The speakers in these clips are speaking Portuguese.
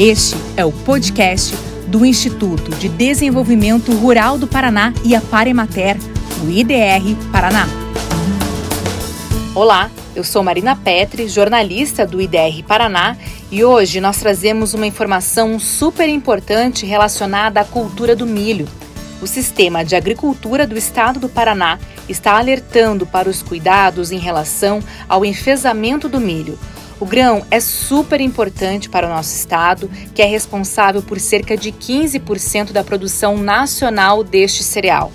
Este é o podcast do Instituto de Desenvolvimento Rural do Paraná e a Paremater, o IDR Paraná. Olá, eu sou Marina Petri, jornalista do IDR Paraná, e hoje nós trazemos uma informação super importante relacionada à cultura do milho. O Sistema de Agricultura do Estado do Paraná está alertando para os cuidados em relação ao enfesamento do milho o grão é super importante para o nosso estado, que é responsável por cerca de 15% da produção nacional deste cereal.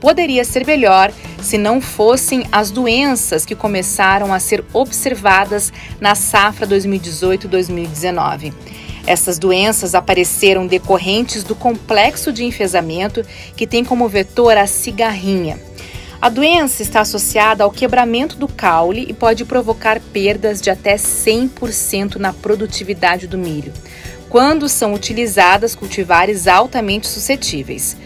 Poderia ser melhor se não fossem as doenças que começaram a ser observadas na safra 2018-2019. Essas doenças apareceram decorrentes do complexo de enfesamento que tem como vetor a cigarrinha. A doença está associada ao quebramento do caule e pode provocar perdas de até 100% na produtividade do milho, quando são utilizadas cultivares altamente suscetíveis.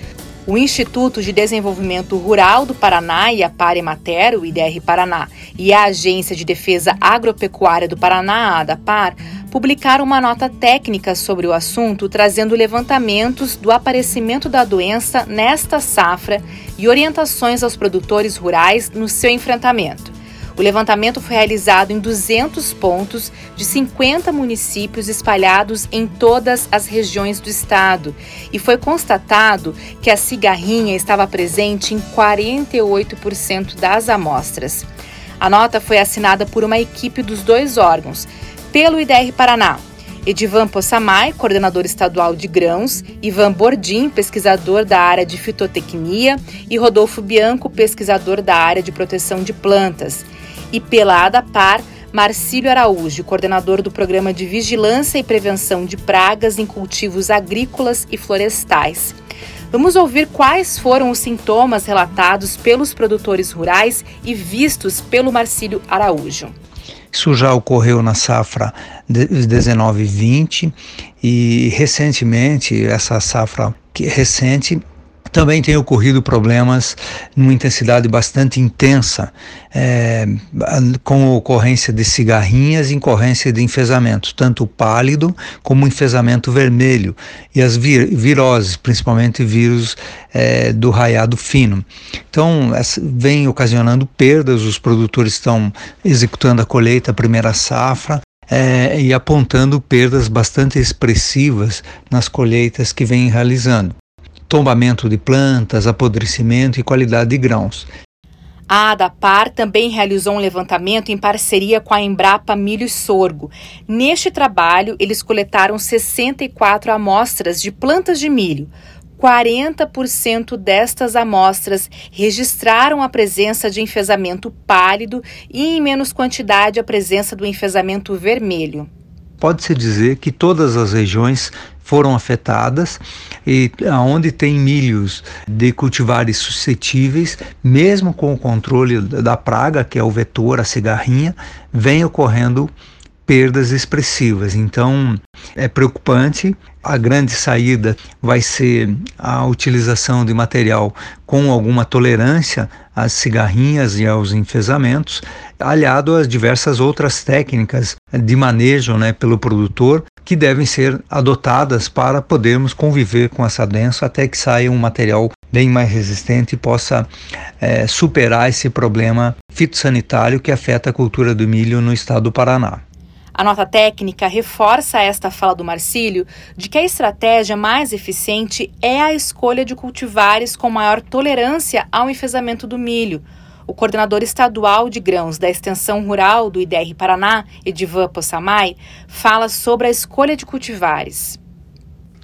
O Instituto de Desenvolvimento Rural do Paraná e a Paremater, o IDR Paraná, e a Agência de Defesa Agropecuária do Paraná, a ADAPAR, publicaram uma nota técnica sobre o assunto, trazendo levantamentos do aparecimento da doença nesta safra e orientações aos produtores rurais no seu enfrentamento. O levantamento foi realizado em 200 pontos de 50 municípios espalhados em todas as regiões do estado. E foi constatado que a cigarrinha estava presente em 48% das amostras. A nota foi assinada por uma equipe dos dois órgãos, pelo IDR Paraná, Edivan Possamay, coordenador estadual de grãos, Ivan Bordim, pesquisador da área de fitotecnia, e Rodolfo Bianco, pesquisador da área de proteção de plantas e pela ADAPAR, Marcílio Araújo, coordenador do Programa de Vigilância e Prevenção de Pragas em Cultivos Agrícolas e Florestais. Vamos ouvir quais foram os sintomas relatados pelos produtores rurais e vistos pelo Marcílio Araújo. Isso já ocorreu na safra 19-20 e recentemente, essa safra recente, também tem ocorrido problemas numa intensidade bastante intensa, é, com ocorrência de cigarrinhas e ocorrência de enfesamento, tanto pálido como enfesamento vermelho, e as vir viroses, principalmente vírus é, do raiado fino. Então, vem ocasionando perdas, os produtores estão executando a colheita, a primeira safra, é, e apontando perdas bastante expressivas nas colheitas que vem realizando tombamento de plantas, apodrecimento e qualidade de grãos. A ADAPAR também realizou um levantamento em parceria com a Embrapa Milho e Sorgo. Neste trabalho, eles coletaram 64 amostras de plantas de milho. 40% destas amostras registraram a presença de enfesamento pálido e, em menos quantidade, a presença do enfesamento vermelho pode-se dizer que todas as regiões foram afetadas e aonde tem milhos de cultivares suscetíveis, mesmo com o controle da praga, que é o vetor, a cigarrinha, vem ocorrendo perdas expressivas. Então é preocupante. A grande saída vai ser a utilização de material com alguma tolerância às cigarrinhas e aos enfesamentos, aliado às diversas outras técnicas de manejo né, pelo produtor que devem ser adotadas para podermos conviver com essa doença até que saia um material bem mais resistente e possa é, superar esse problema fitossanitário que afeta a cultura do milho no estado do Paraná. A nota técnica reforça esta fala do Marcílio de que a estratégia mais eficiente é a escolha de cultivares com maior tolerância ao enfesamento do milho. O coordenador estadual de grãos da Extensão Rural do IDR Paraná, Edivan Possamay, fala sobre a escolha de cultivares.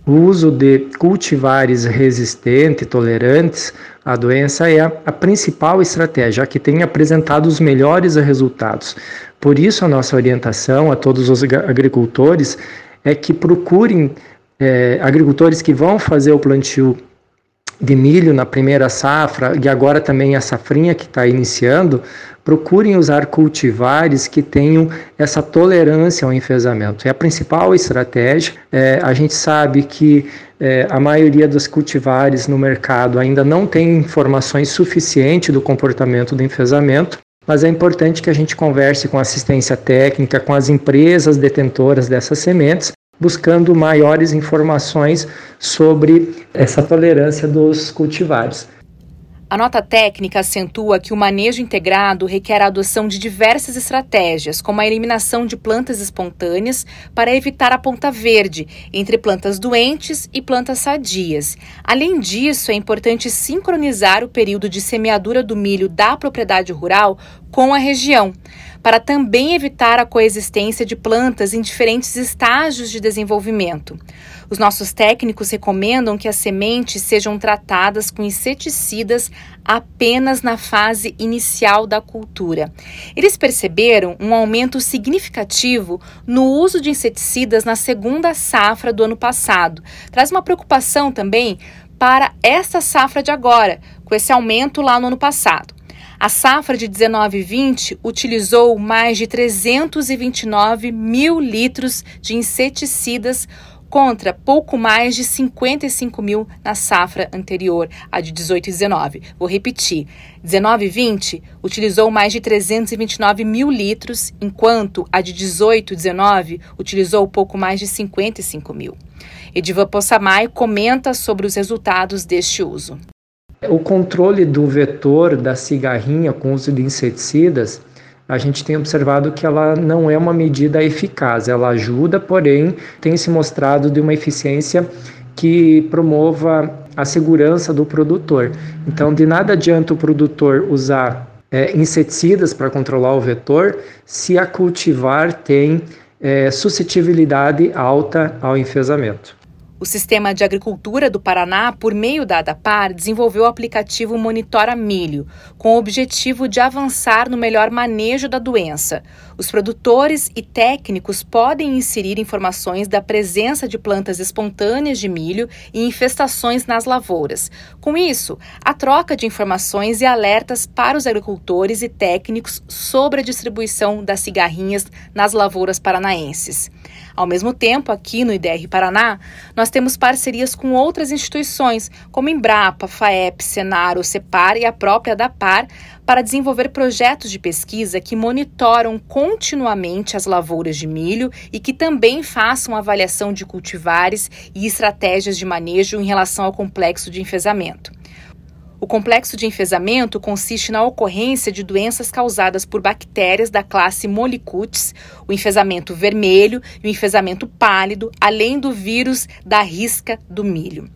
O uso de cultivares resistentes, tolerantes à doença é a, principal estratégia, a que tem apresentado os melhores resultados. Por isso, a nossa orientação a todos os agricultores é que procurem é, agricultores que vão fazer o plantio de milho na primeira safra e agora também a safrinha que está iniciando, procurem usar cultivares que tenham essa tolerância ao enfesamento. É a principal estratégia. É, a gente sabe que é, a maioria dos cultivares no mercado ainda não tem informações suficientes do comportamento do enfesamento mas é importante que a gente converse com assistência técnica, com as empresas detentoras dessas sementes, buscando maiores informações sobre essa tolerância dos cultivares. A nota técnica acentua que o manejo integrado requer a adoção de diversas estratégias, como a eliminação de plantas espontâneas para evitar a ponta verde entre plantas doentes e plantas sadias. Além disso, é importante sincronizar o período de semeadura do milho da propriedade rural com a região, para também evitar a coexistência de plantas em diferentes estágios de desenvolvimento. Os nossos técnicos recomendam que as sementes sejam tratadas com inseticidas apenas na fase inicial da cultura. Eles perceberam um aumento significativo no uso de inseticidas na segunda safra do ano passado. Traz uma preocupação também para esta safra de agora, com esse aumento lá no ano passado. A safra de 19 e 20 utilizou mais de 329 mil litros de inseticidas contra pouco mais de 55 mil na safra anterior, a de 18 e 19. Vou repetir: 19 e 20 utilizou mais de 329 mil litros, enquanto a de 18 e 19 utilizou pouco mais de 55 mil. Edivan Possamay comenta sobre os resultados deste uso. O controle do vetor da cigarrinha com uso de inseticidas a gente tem observado que ela não é uma medida eficaz. Ela ajuda, porém, tem se mostrado de uma eficiência que promova a segurança do produtor. Então, de nada adianta o produtor usar é, inseticidas para controlar o vetor se a cultivar tem é, suscetibilidade alta ao enfesamento. O Sistema de Agricultura do Paraná, por meio da ADAPAR, desenvolveu o aplicativo Monitora Milho, com o objetivo de avançar no melhor manejo da doença. Os produtores e técnicos podem inserir informações da presença de plantas espontâneas de milho e infestações nas lavouras. Com isso, a troca de informações e alertas para os agricultores e técnicos sobre a distribuição das cigarrinhas nas lavouras paranaenses. Ao mesmo tempo, aqui no IDR Paraná, nós temos parcerias com outras instituições, como Embrapa, FAEP, Senar, o CEPAR e a própria DAPAR, para desenvolver projetos de pesquisa que monitoram continuamente as lavouras de milho e que também façam avaliação de cultivares e estratégias de manejo em relação ao complexo de enfesamento. O complexo de enfesamento consiste na ocorrência de doenças causadas por bactérias da classe Molicutes, o enfesamento vermelho e o enfesamento pálido, além do vírus da risca do milho.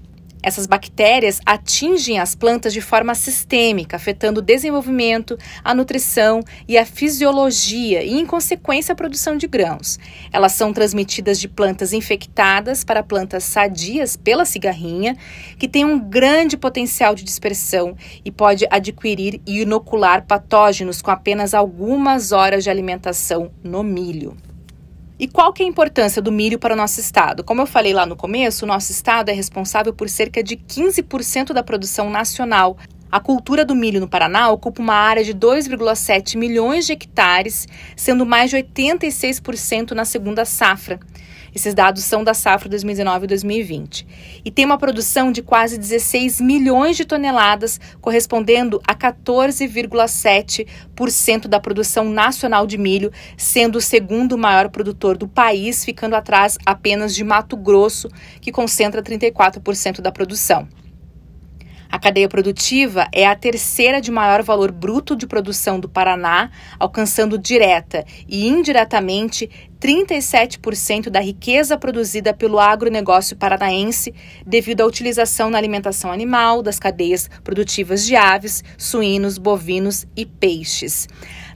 Essas bactérias atingem as plantas de forma sistêmica, afetando o desenvolvimento, a nutrição e a fisiologia e, em consequência, a produção de grãos. Elas são transmitidas de plantas infectadas para plantas sadias pela cigarrinha, que tem um grande potencial de dispersão e pode adquirir e inocular patógenos com apenas algumas horas de alimentação no milho. E qual que é a importância do milho para o nosso estado? Como eu falei lá no começo, o nosso estado é responsável por cerca de 15% da produção nacional. A cultura do milho no Paraná ocupa uma área de 2,7 milhões de hectares, sendo mais de 86% na segunda safra. Esses dados são da safra 2019 e 2020. E tem uma produção de quase 16 milhões de toneladas, correspondendo a 14,7% da produção nacional de milho, sendo o segundo maior produtor do país, ficando atrás apenas de Mato Grosso, que concentra 34% da produção. A cadeia produtiva é a terceira de maior valor bruto de produção do Paraná, alcançando direta e indiretamente 37% da riqueza produzida pelo agronegócio paranaense devido à utilização na alimentação animal das cadeias produtivas de aves, suínos, bovinos e peixes.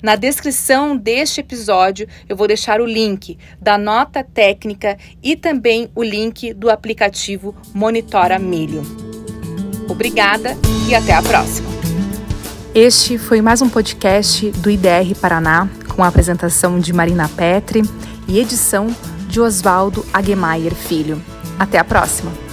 Na descrição deste episódio, eu vou deixar o link da nota técnica e também o link do aplicativo Monitora Milho. Obrigada e até a próxima. Este foi mais um podcast do IDR Paraná, com a apresentação de Marina Petri e edição de Oswaldo Aguemaier Filho. Até a próxima!